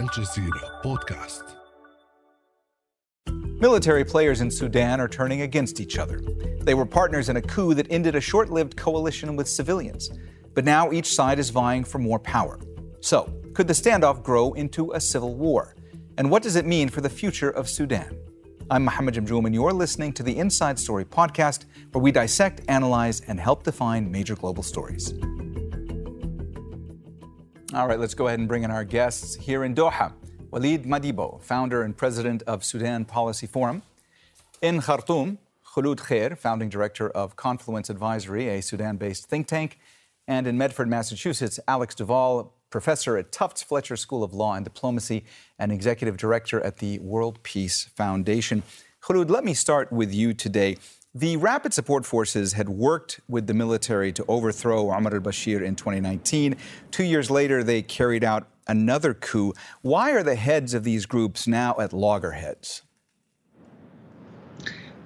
الجزيرة بودكاست Military players in Sudan are turning against each other. They were partners in a coup that ended a short lived coalition with civilians. But now each side is vying for more power. So, could the standoff grow into a civil war? And what does it mean for the future of Sudan? I'm Mohammed Jamjoom, and you're listening to the Inside Story podcast, where we dissect, analyze, and help define major global stories. All right, let's go ahead and bring in our guests here in Doha. Waleed Madibo, founder and president of Sudan Policy Forum. In Khartoum, Kholood Khair, founding director of Confluence Advisory, a Sudan based think tank. And in Medford, Massachusetts, Alex de Waal, professor at Tufts Fletcher School of Law and Diplomacy and executive director at the World Peace Foundation. Kholood, let me start with you today. The Rapid Support Forces had worked with the military to overthrow Omar al Bashir in 2019. Two years later, they carried out another coup. Why are the heads of these groups now at loggerheads?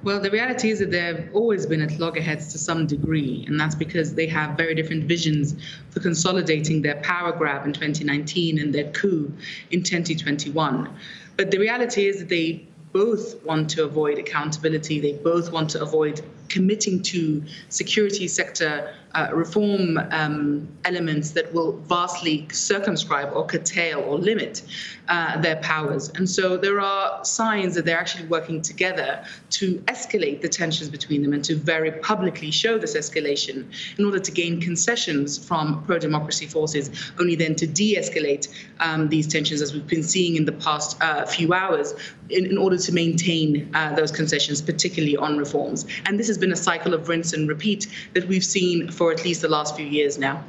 Well, the reality is that they've always been at loggerheads to some degree, and that's because they have very different visions for consolidating their power grab in 2019 and their coup in 2021. But the reality is that they both want to avoid accountability, they both want to avoid committing to security sector uh, reform um, elements that will vastly circumscribe or curtail or limit uh, their powers. And so there are signs that they're actually working together to escalate the tensions between them and to very publicly show this escalation in order to gain concessions from pro democracy forces, only then to de escalate um, these tensions, as we've been seeing in the past uh, few hours, in, in, order to maintain uh, those concessions, particularly on reforms. And this has been a cycle of rinse and repeat that we've seen for at least the last few years now.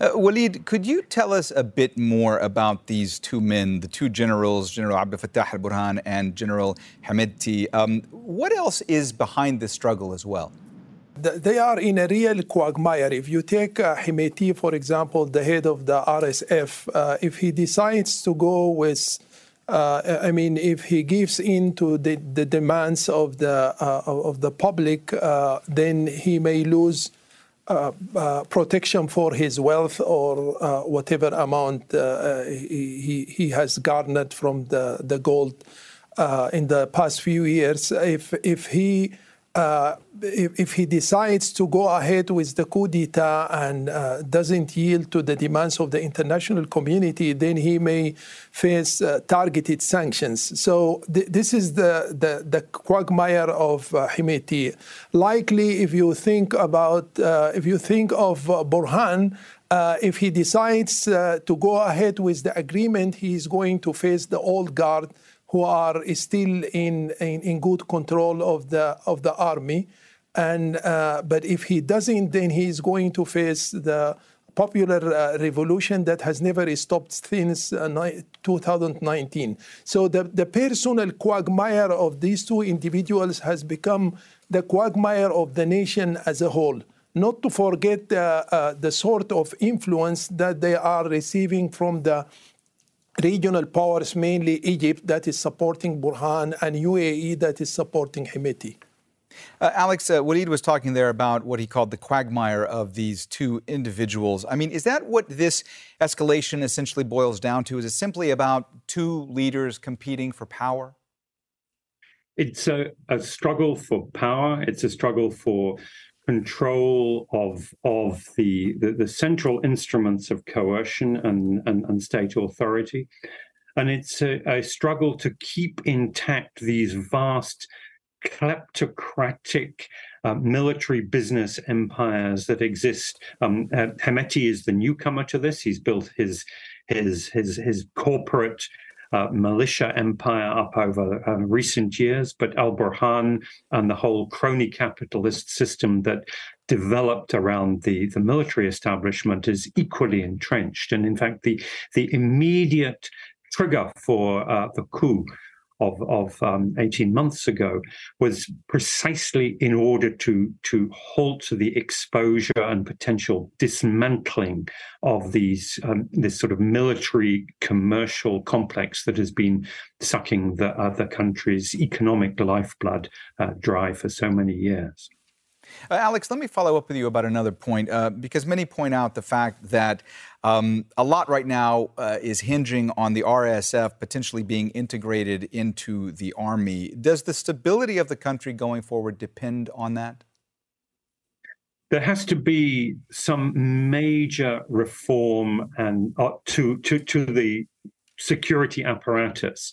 Uh, Waleed, could you tell us a bit more about these two men, the two generals, General Abdel Fattah al Burhan and General Hemedti? Um, what else is behind this struggle as well? They are in a real quagmire. If you take uh, Hemedti, for example, the head of the RSF, uh, if he decides to go with uh, I mean, if he gives in to the, the demands of the uh, of the public, uh, then he may lose Uh, uh, protection for his wealth or uh, whatever amount uh, he, he has garnered from the the gold in the past few years. If if he uh, if, if, he decides to go ahead with the coup d'etat and uh, doesn't yield to the demands of the international community, then he may face uh, targeted sanctions. So th- this is the, the, the quagmire of uh, Hemedti. Likely, if you think about, uh, if you think of uh, Burhan, uh, if he decides to go ahead with the agreement, he is going to face the old guard who are still in, in, in good control of the of the army. And uh, but if he doesn't, then he is going to face the popular uh, revolution that has never stopped since uh, 2019. So the, the personal quagmire of these two individuals has become the quagmire of the nation as a whole. Not to forget uh, the sort of influence that they are receiving from the regional powers, mainly Egypt, that is supporting Burhan, and UAE, that is supporting Hemedti. Uh, Alex, uh, Waleed was talking there about what he called the quagmire of these two individuals. I mean, is that what this escalation essentially boils down to? Is it simply about two leaders competing for power? It's a, a struggle for power. It's a struggle for control of of the, the, the central instruments of coercion and, and, and state authority. And it's a, a, struggle to keep intact these vast kleptocratic uh, military business empires that exist. Um, uh, Hemedti is the newcomer to this. He's built his his his his corporate uh, militia empire up over uh, recent years, but Al Burhan and the whole crony capitalist system that developed around the, the military establishment is equally entrenched. And in fact, the, the immediate trigger for uh, the coup of, of um, 18 months ago was precisely in order to, to halt the exposure and potential dismantling of these um, this sort of military commercial complex that has been sucking the, the country's economic lifeblood uh, dry for so many years. Uh, Alex, let me follow up with you about another point, uh, because many point out the fact that um, a lot right now uh, is hinging on the RSF potentially being integrated into the army. Does the stability of the country going forward depend on that? There has to be some major reform and uh, to to to the security apparatus,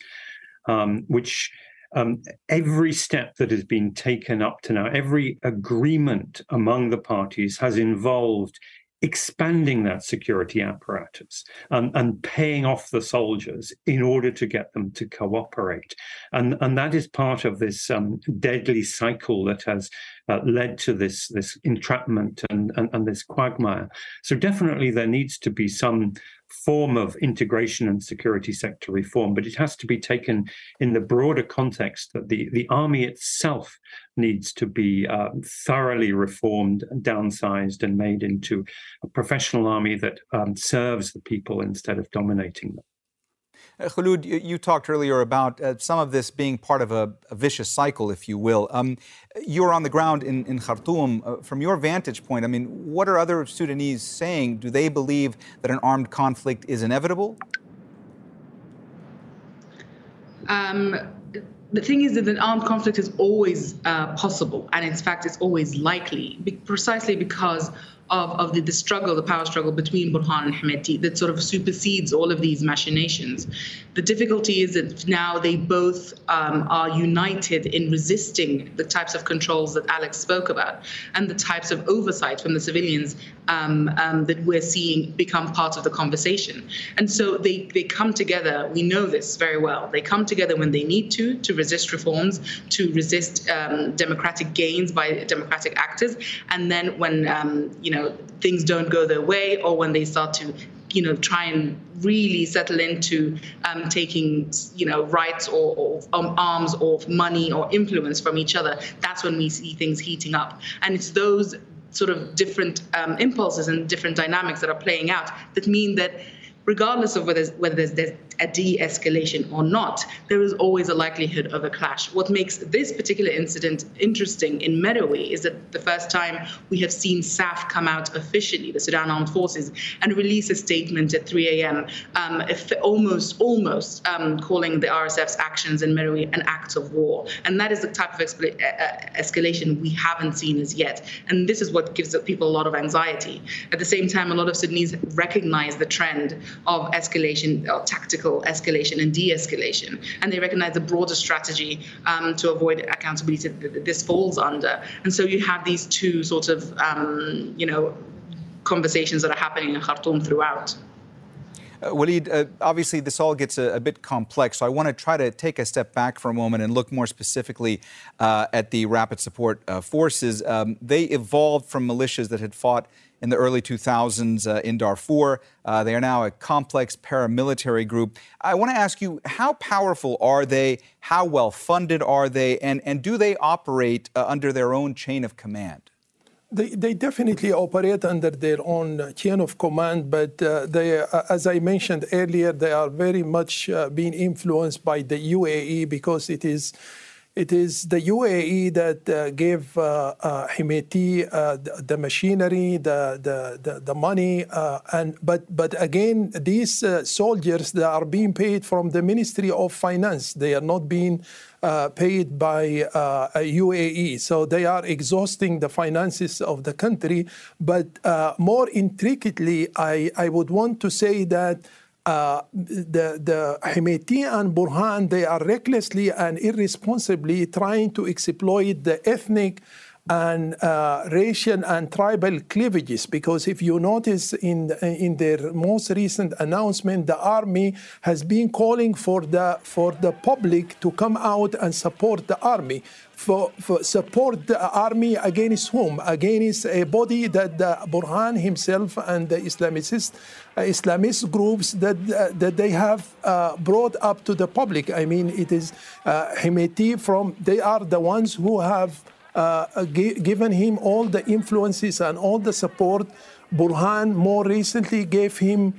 um, which um, every step that has been taken up to now, every agreement among the parties has involved expanding that security apparatus and, and paying off the soldiers in order to get them to cooperate. And, and that is part of this um, deadly cycle that has uh, led to this, this entrapment and, and, and this quagmire. So, definitely, there needs to be some form of integration and security sector reform, but it has to be taken in the broader context that the, the army itself needs to be uh, thoroughly reformed, downsized, and made into a professional army that um, serves the people instead of dominating them. Uh, Kholood, you, talked earlier about uh, some of this being part of a, a vicious cycle, if you will. Um, you're on the ground in, in Khartoum. Uh, from your vantage point, I mean, what are other Sudanese saying? Do they believe that an armed conflict is inevitable? Um, the thing is that an armed conflict is always uh, possible, and in fact, it's always likely, precisely because of, of the, the struggle, the power struggle between Burhan and Hemeti that sort of supersedes all of these machinations. The difficulty is that now they both um, are united in resisting the types of controls that Alex spoke about and the types of oversight from the civilians um, um, that we're seeing become part of the conversation. And so they, they come together, we know this very well, they come together when they need to, to resist reforms, to resist um, democratic gains by democratic actors, and then when, um, you know, know things don't go their way or when they start to you know try and really settle into um, taking you know rights or, or um, arms or money or influence from each other that's when we see things heating up. And it's those sort of different um, impulses and different dynamics that are playing out that mean that regardless of whether, whether there's, there's a de-escalation or not, there is always a likelihood of a clash. What makes this particular incident interesting in Merowe is that the first time we have seen SAF come out officially, the Sudan Armed Forces, and release a statement at 3 a.m., um, almost, almost um, calling the RSF's actions in Merowe an act of war. And that is the type of escalation we haven't seen as yet. And this is what gives people a lot of anxiety. At the same time, a lot of Sudanese recognize the trend of escalation or tactical escalation and de-escalation, and they recognize the broader strategy um, to avoid accountability that this falls under. And so you have these two sort of, um, you know, conversations that are happening in Khartoum throughout. Uh, Waleed, uh, obviously this all gets a, a, bit complex, so I want to try to take a step back for a moment and look more specifically uh, at the Rapid Support uh, Forces. Um, they evolved from militias that had fought in the early 2000s uh, in Darfur. Uh, they are now a complex paramilitary group. I want to ask you, how powerful are they? How well funded are they? And, and do they operate uh, under their own chain of command? They, they definitely operate under their own chain of command, but uh, they, uh, as I mentioned earlier, they are very much uh, being influenced by the UAE because it is it is the UAE that uh, gave uh, uh, Hemeti uh, the, the, machinery, the the, the, the money, uh, and but but again, these uh, soldiers are being paid from the Ministry of Finance. They are not being paid by UAE, so they are exhausting the finances of the country. But more intricately, I I would want to say that uh, the, the Hemeti and Burhan, they are recklessly and irresponsibly trying to exploit the ethnic and uh, racial and tribal cleavages because if you notice in in their most recent announcement the army has been calling for the for the public to come out and support the army. For, for support the army against whom? Against a body that the Burhan himself and the Islamist uh, Islamist groups that uh, that they have uh, brought up to the public. I mean it is uh, from they are the ones who have uh, given him all the influences and all the support. Burhan more recently gave him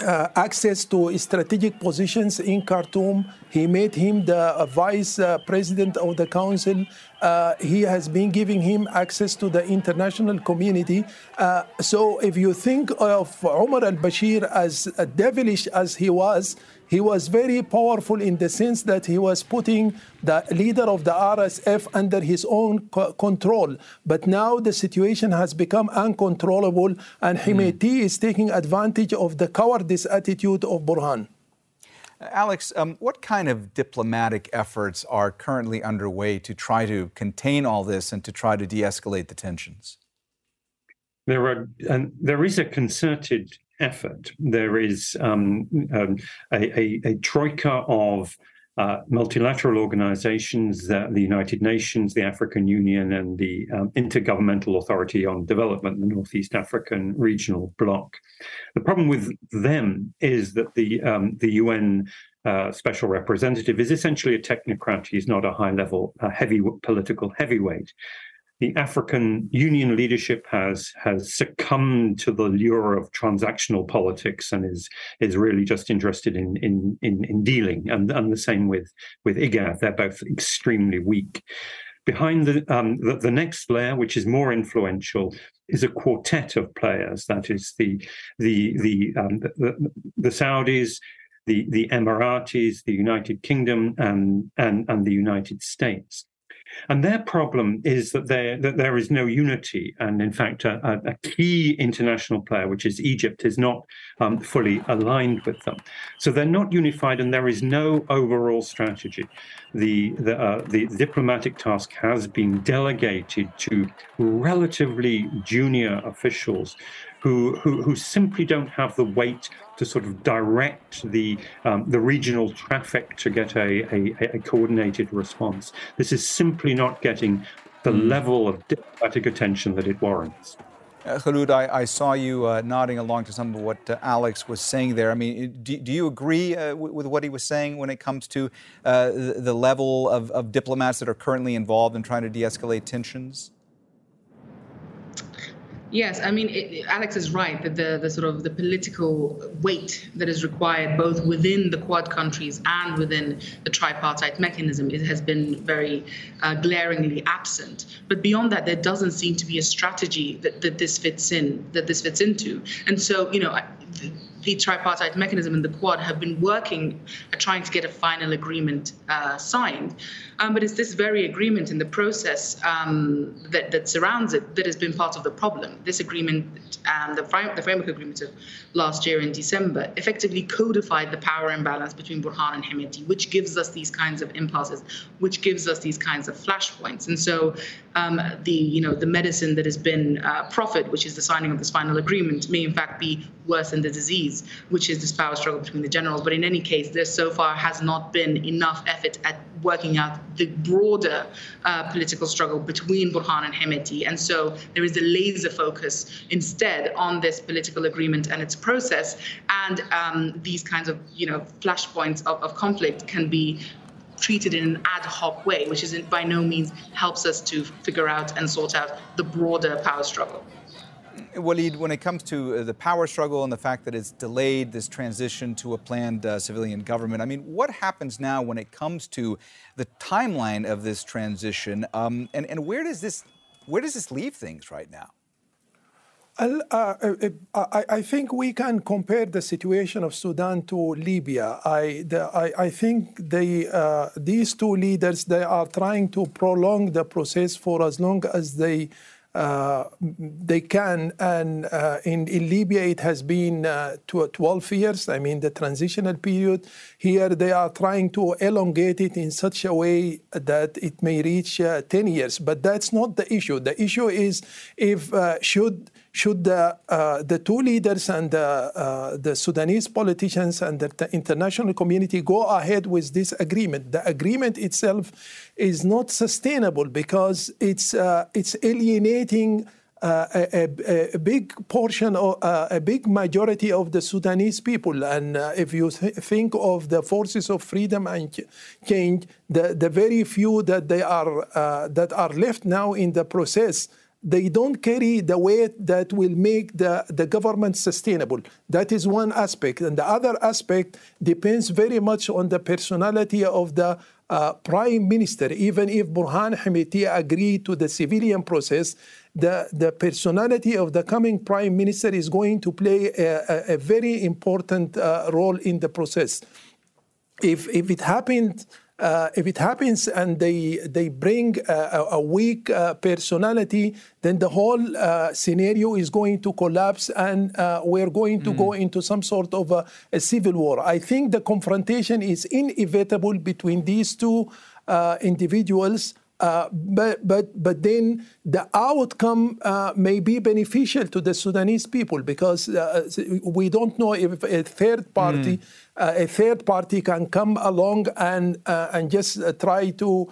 uh, access to strategic positions in Khartoum. He made him the vice uh, president of the council. Uh, he has been giving him access to the international community. Uh, so, if you think of Omar al Bashir as devilish as he was, he was very powerful in the sense that he was putting the leader of the RSF under his own co- control. But now the situation has become uncontrollable, and Hemeti mm. is taking advantage of the cowardice attitude of Burhan. Alex, um, what kind of diplomatic efforts are currently underway to try to contain all this and to try to de escalate the tensions? There are, and there is a concerted effort. There is um, um, a, a, a, troika of uh, multilateral organizations, the United Nations, the African Union, and the um, Intergovernmental Authority on Development, the Northeast African Regional Bloc. The problem with them is that the um, the UN uh, special representative is essentially a technocrat. He's not a high level, uh, heavy political heavyweight the African Union leadership has has succumbed to the lure of transactional politics and is is really just interested in in in, in dealing. And, and the same with with IGAD. They're both extremely weak. Behind the, um, the, the next layer, which is more influential, is a quartet of players. That is the the the um, the, the Saudis, the the Emiratis, the United Kingdom, and and and the United States. And their problem is that there that there is no unity, and in fact, a, a key international player, which is Egypt, is not um, fully aligned with them. So they're not unified, and there is no overall strategy. The the, uh, the diplomatic task has been delegated to relatively junior officials who, who, who simply don't have the weight to sort of direct the um, the regional traffic to get a, a, a, coordinated response. This is simply not getting the mm. level of diplomatic attention that it warrants. Uh, I, I, saw you uh, nodding along to some of what uh, Alex was saying there. I mean, do, do you agree uh, with, with, what he was saying when it comes to uh, the, the, level of, of diplomats that are currently involved in trying to de escalate tensions? Yes, I mean it, Alex is right that the the sort of the political weight that is required both within the Quad countries and within the tripartite mechanism it has been very uh, glaringly absent. But beyond that, there doesn't seem to be a strategy that, that this fits in that this fits into. And so you know. The tripartite mechanism and the Quad have been working at trying to get a final agreement uh, signed. Um, but it's this very agreement in the process um, that, that surrounds it that has been part of the problem. This agreement, um, the, the framework agreement of last year in December, effectively codified the power imbalance between Burhan and Hemeti, which gives us these kinds of impulses, which gives us these kinds of flashpoints. And so um, the you know the medicine that has been uh, proffered, which is the signing of this final agreement, may in fact be worse than the disease, which is this power struggle between the generals. But in any case, there so far has not been enough effort at working out the broader uh, political struggle between Burhan and Hemeti. And so there is a laser focus instead on this political agreement and its process. And um, these kinds of you know flashpoints of, of conflict can be treated in an ad hoc way, which is by no means helps us to figure out and sort out the broader power struggle. Waleed, when it comes to uh, the power struggle and the fact that it's delayed this transition to a planned uh, civilian government, I mean, what happens now when it comes to the timeline of this transition, um, and, and where does this where does this leave things right now? Uh, uh, I, I, think we can compare the situation of Sudan to Libya. I, the, I, I think they, uh, these two leaders they are trying to prolong the process for as long as they uh, they can. And uh, in, in, Libya, it has been uh, 12 years. I mean, the transitional period. Here, they are trying to elongate it in such a way that it may reach 10 years. But that's not the issue. The issue is if should should the, uh, the two leaders and the, uh, Sudanese politicians and the international community go ahead with this agreement. The agreement itself is not sustainable because it's, uh, it's alienating uh, a, a, a, big portion or uh, a big majority of the Sudanese people. And uh, if you th- think of the forces of freedom and change, the, the very few that they are that are left now in the process they don't carry the weight that will make the, the government sustainable. That is one aspect. And the other aspect depends very much on the personality of the uh, prime minister. Even if Burhan Hemeti agreed to the civilian process, the, the personality of the coming prime minister is going to play a, a, a very important uh, role in the process. If, if it happened, uh, if it happens and they they bring a, a weak uh, personality, then the whole uh, scenario is going to collapse, and uh, we're going to mm. go into some sort of a, a, civil war. I think the confrontation is inevitable between these two uh, individuals. Uh, but but but then the outcome uh, may be beneficial to the Sudanese people because uh, we don't know if a third party mm. a third party can come along and uh, and just try to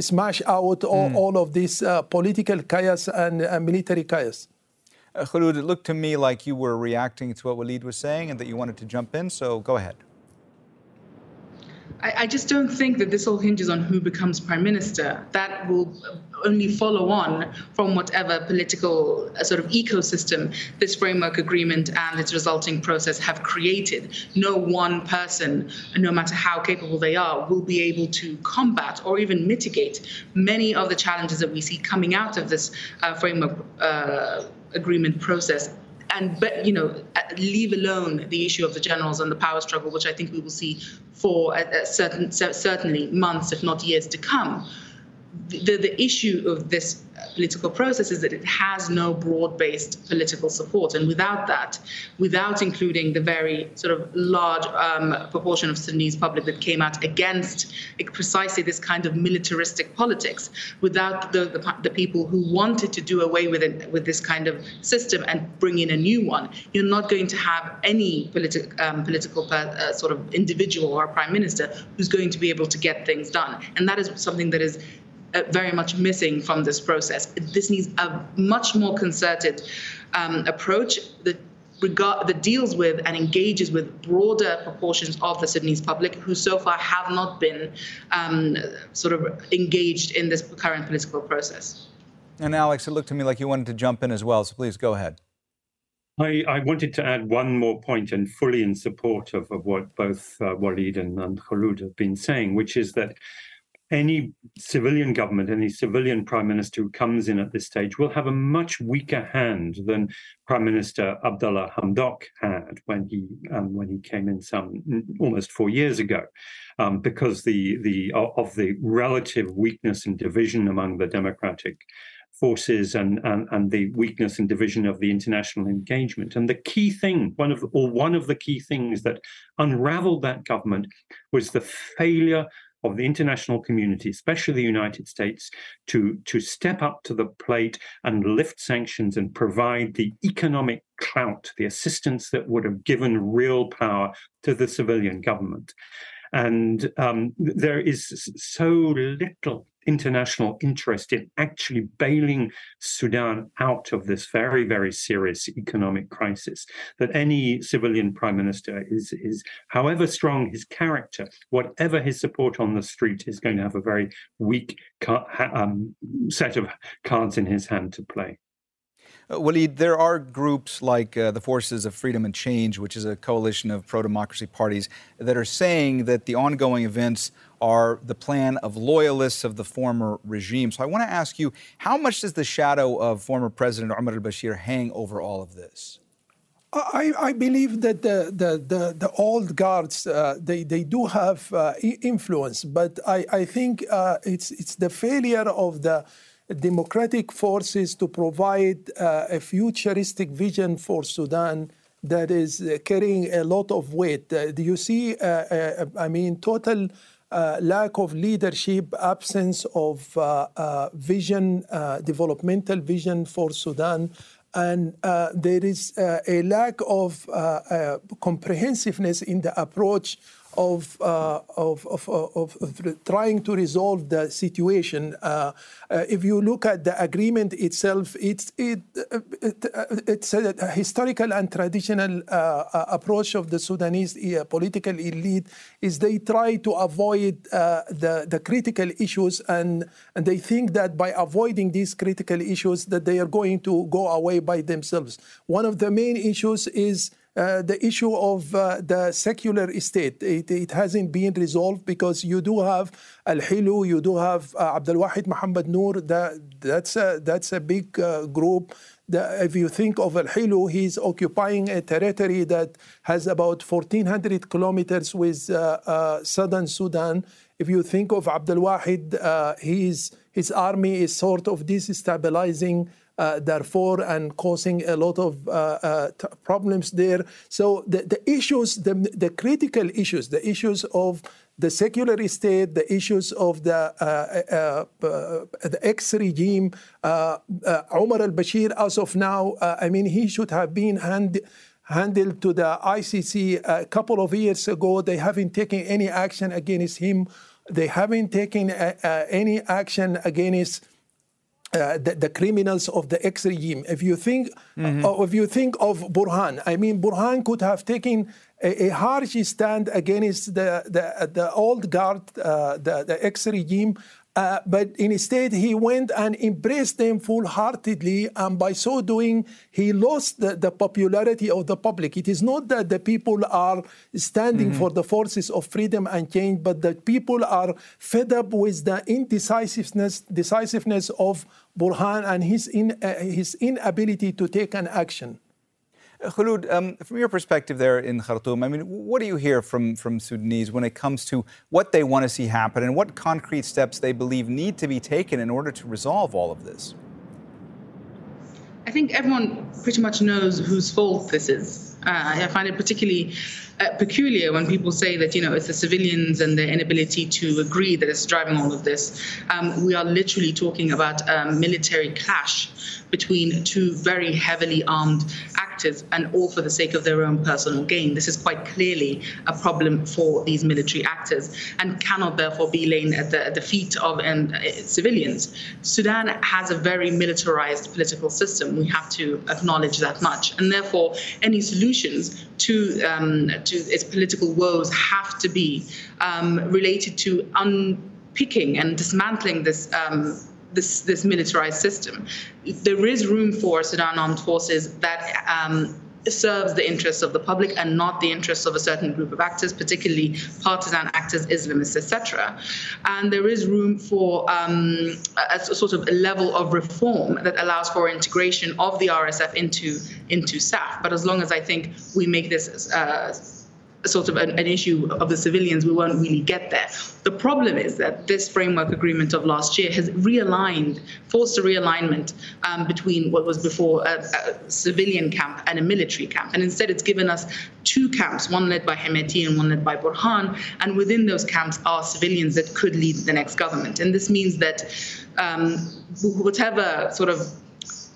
smash out all, mm. all of this political chaos and military chaos. Uh, Kholood, it looked to me like you were reacting to what Waleed was saying and that you wanted to jump in, so go ahead. I, I, just don't think that this all hinges on who becomes prime minister. That will only follow on from whatever political uh, sort of ecosystem this framework agreement and its resulting process have created. No one person, no matter how capable they are, will be able to combat or even mitigate many of the challenges that we see coming out of this uh, framework uh, agreement process and but you know uh, leave alone the issue of the generals and the power struggle, which I think we will see for a, a certain certainly months, if not years, to come the, the issue of this political process is that it has no broad-based political support, and without that, without including the very sort of large um, proportion of Sudanese public that came out against precisely this kind of militaristic politics, without the, the, the people who wanted to do away with it, with this kind of system and bring in a new one, you're not going to have any politi- um, political uh, sort of individual or prime minister who's going to be able to get things done, and that is something that is very much missing from this process. This needs a much more concerted um, approach that regard that deals with and engages with broader proportions of the Sudanese public who so far have not been um, sort of engaged in this current political process. And Alex, it looked to me like you wanted to jump in as well, so please go ahead. I, I wanted to add one more point and fully in support of, of what both uh, Waleed and, and Kholood have been saying, which is that any civilian government, any civilian prime minister who comes in at this stage will have a much weaker hand than Prime Minister Abdallah Hamdok had when he um, when he came in some almost four years ago, um, because the the of the relative weakness and division among the democratic forces and, and, and the weakness and division of the international engagement. And the key thing, one of or one of the key things that unraveled that government was the failure of the international community, especially the United States, to, to step up to the plate and lift sanctions and provide the economic clout, the assistance that would have given real power to the civilian government. And um, there is so little international interest in actually bailing Sudan out of this very, very serious economic crisis. That any civilian prime minister is, is however strong his character, whatever his support on the street, is going to have a very weak um, set of cards in his hand to play. Uh, Waleed, there are groups like uh, the Forces of Freedom and Change, which is a coalition of pro democracy parties, that are saying that the ongoing events are the plan of loyalists of the former regime. So I want to ask you how much does the shadow of former President Omar al Bashir hang over all of this? I, I believe that the, the, the, the old guards uh, they, they do have uh, influence, but I, I think uh, it's, it's the failure of the democratic forces to provide uh, a futuristic vision for Sudan that is uh, carrying a lot of weight. Uh, do you see, uh, uh, I mean, total uh, lack of leadership, absence of vision, developmental vision for Sudan, and there is a lack of comprehensiveness in the approach of, uh, of, of, of, of, trying to resolve the situation. Uh, uh, if you look at the agreement itself, it's, it, it it's a historical and traditional approach of the Sudanese political elite is they try to avoid the, the critical issues and, and they think that by avoiding these critical issues that they are going to go away by themselves. One of the main issues is uh, the issue of uh, the secular state. It, it, hasn't been resolved because you do have Al Hilu, you do have uh, Abdul Wahid Muhammad Noor. That, that's, a, that's a big uh, group. The, if you think of Al Hilu, he's occupying a territory that has about 1,400 kilometers with uh, uh, southern Sudan. If you think of Abdul Wahid, his, his army is sort of destabilizing uh, Darfur and causing a lot of uh, uh, problems there. So the, the issues, the, the critical issues, the issues of the secular state, the issues of the, uh, uh, uh, the ex regime, Omar al Bashir, as of now, I mean, he should have been hand, handled to the ICC a couple of years ago. They haven't taken any action against him. They haven't taken any action against uh, the, the, criminals of the ex regime. If you think, mm-hmm. uh, if you think of Burhan, I mean, Burhan could have taken a, a harsh stand against the the, the old guard, uh, the, the ex regime, uh, but instead, he went and embraced them full heartedly, and by so doing, he lost the, the, popularity of the public. It is not that the people are standing mm-hmm. for the forces of freedom and change, but that people are fed up with the indecisiveness decisiveness of Burhan and his, in, uh, his inability to take an action. Kholood, um, from your perspective there in Khartoum, I mean, what do you hear from, from Sudanese when it comes to what they want to see happen and what concrete steps they believe need to be taken in order to resolve all of this? I think everyone pretty much knows whose fault this is. Uh, I find it particularly uh, peculiar when people say that you know it's the civilians and their inability to agree that is driving all of this. Um, we are literally talking about a military clash between two very heavily armed actors, and all for the sake of their own personal gain. This is quite clearly a problem for these military actors, and cannot therefore be laid at the, at the feet of um, civilians. Sudan has a very militarized political system. We have to acknowledge that much, and therefore any solutions to um, to its political woes have to be um, related to unpicking and dismantling this. Um, this, this militarized system. There is room for Sudan armed forces that um, serves the interests of the public and not the interests of a certain group of actors, particularly partisan actors, Islamists, etc. And there is room for um, a, a, sort of a level of reform that allows for integration of the RSF into into SAF. But as long as I think we make this uh, sort of an, an, issue of the civilians, we won't really get there. The problem is that this framework agreement of last year has realigned, forced a realignment um, between what was before a, a, civilian camp and a military camp. And instead, it's given us two camps, one led by Hemeti and one led by Burhan. And within those camps are civilians that could lead the next government. And this means that um, whatever sort of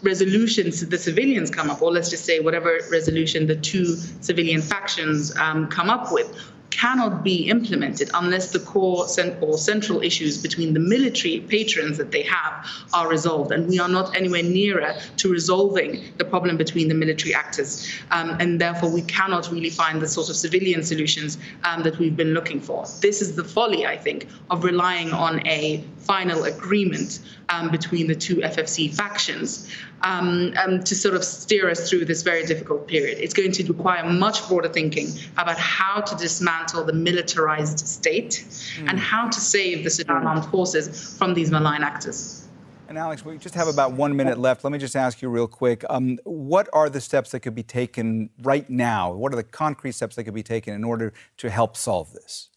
resolutions the civilians come up, or let's just say whatever resolution the two civilian factions um, come up with, cannot be implemented unless the core or central issues between the military patrons that they have are resolved. And we are not anywhere nearer to resolving the problem between the military actors. Um, and therefore, we cannot really find the sort of civilian solutions um, that we've been looking for. This is the folly, I think, of relying on a final agreement um, between the two FFC factions um, um, to sort of steer us through this very difficult period. It's going to require much broader thinking about how to dismantle the militarized state mm. and how to save the Sudan armed forces from these malign actors. And Alex, we just have about one minute left. Let me just ask you real quick: um, What are the steps that could be taken right now? What are the concrete steps that could be taken in order to help solve this?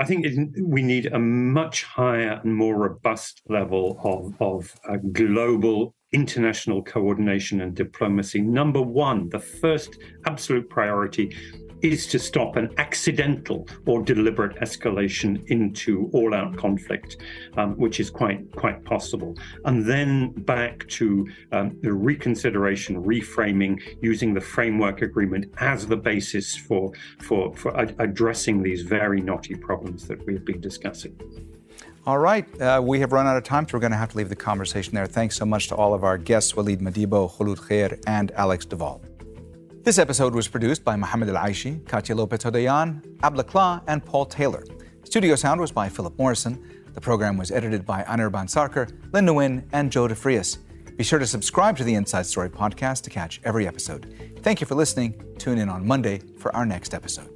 I think it, we need a much higher and more robust level of, of uh, global international coordination and diplomacy. Number one, the first absolute priority is to stop an accidental or deliberate escalation into all-out conflict, um, which is quite quite possible, and then back to um, the reconsideration, reframing, using the framework agreement as the basis for for for ad- addressing these very knotty problems that we've been discussing. All right, uh, we have run out of time, so we're going to have to leave the conversation there. Thanks so much to all of our guests, Waleed Madibo, Kholood Khair, and Alex de Waal. This episode was produced by Mohamed Al Aishi, Katya Lopez Hodayan, Abla Kla, and Paul Taylor. Studio sound was by Philip Morrison. The program was edited by Anirban Sarkar, Linda Wynn, and Joe DeFrias. Be sure to subscribe to the Inside Story podcast to catch every episode. Thank you for listening. Tune in on Monday for our next episode.